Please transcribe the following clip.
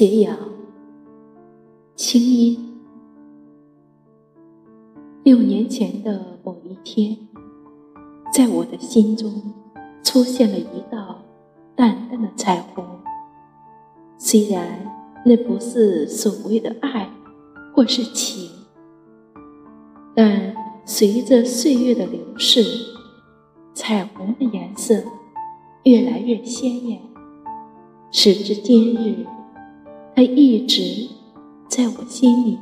斜阳，青音。六年前的某一天，在我的心中出现了一道淡淡的彩虹。虽然那不是所谓的爱或是情，但随着岁月的流逝，彩虹的颜色越来越鲜艳。时至今日。它一直在我心里。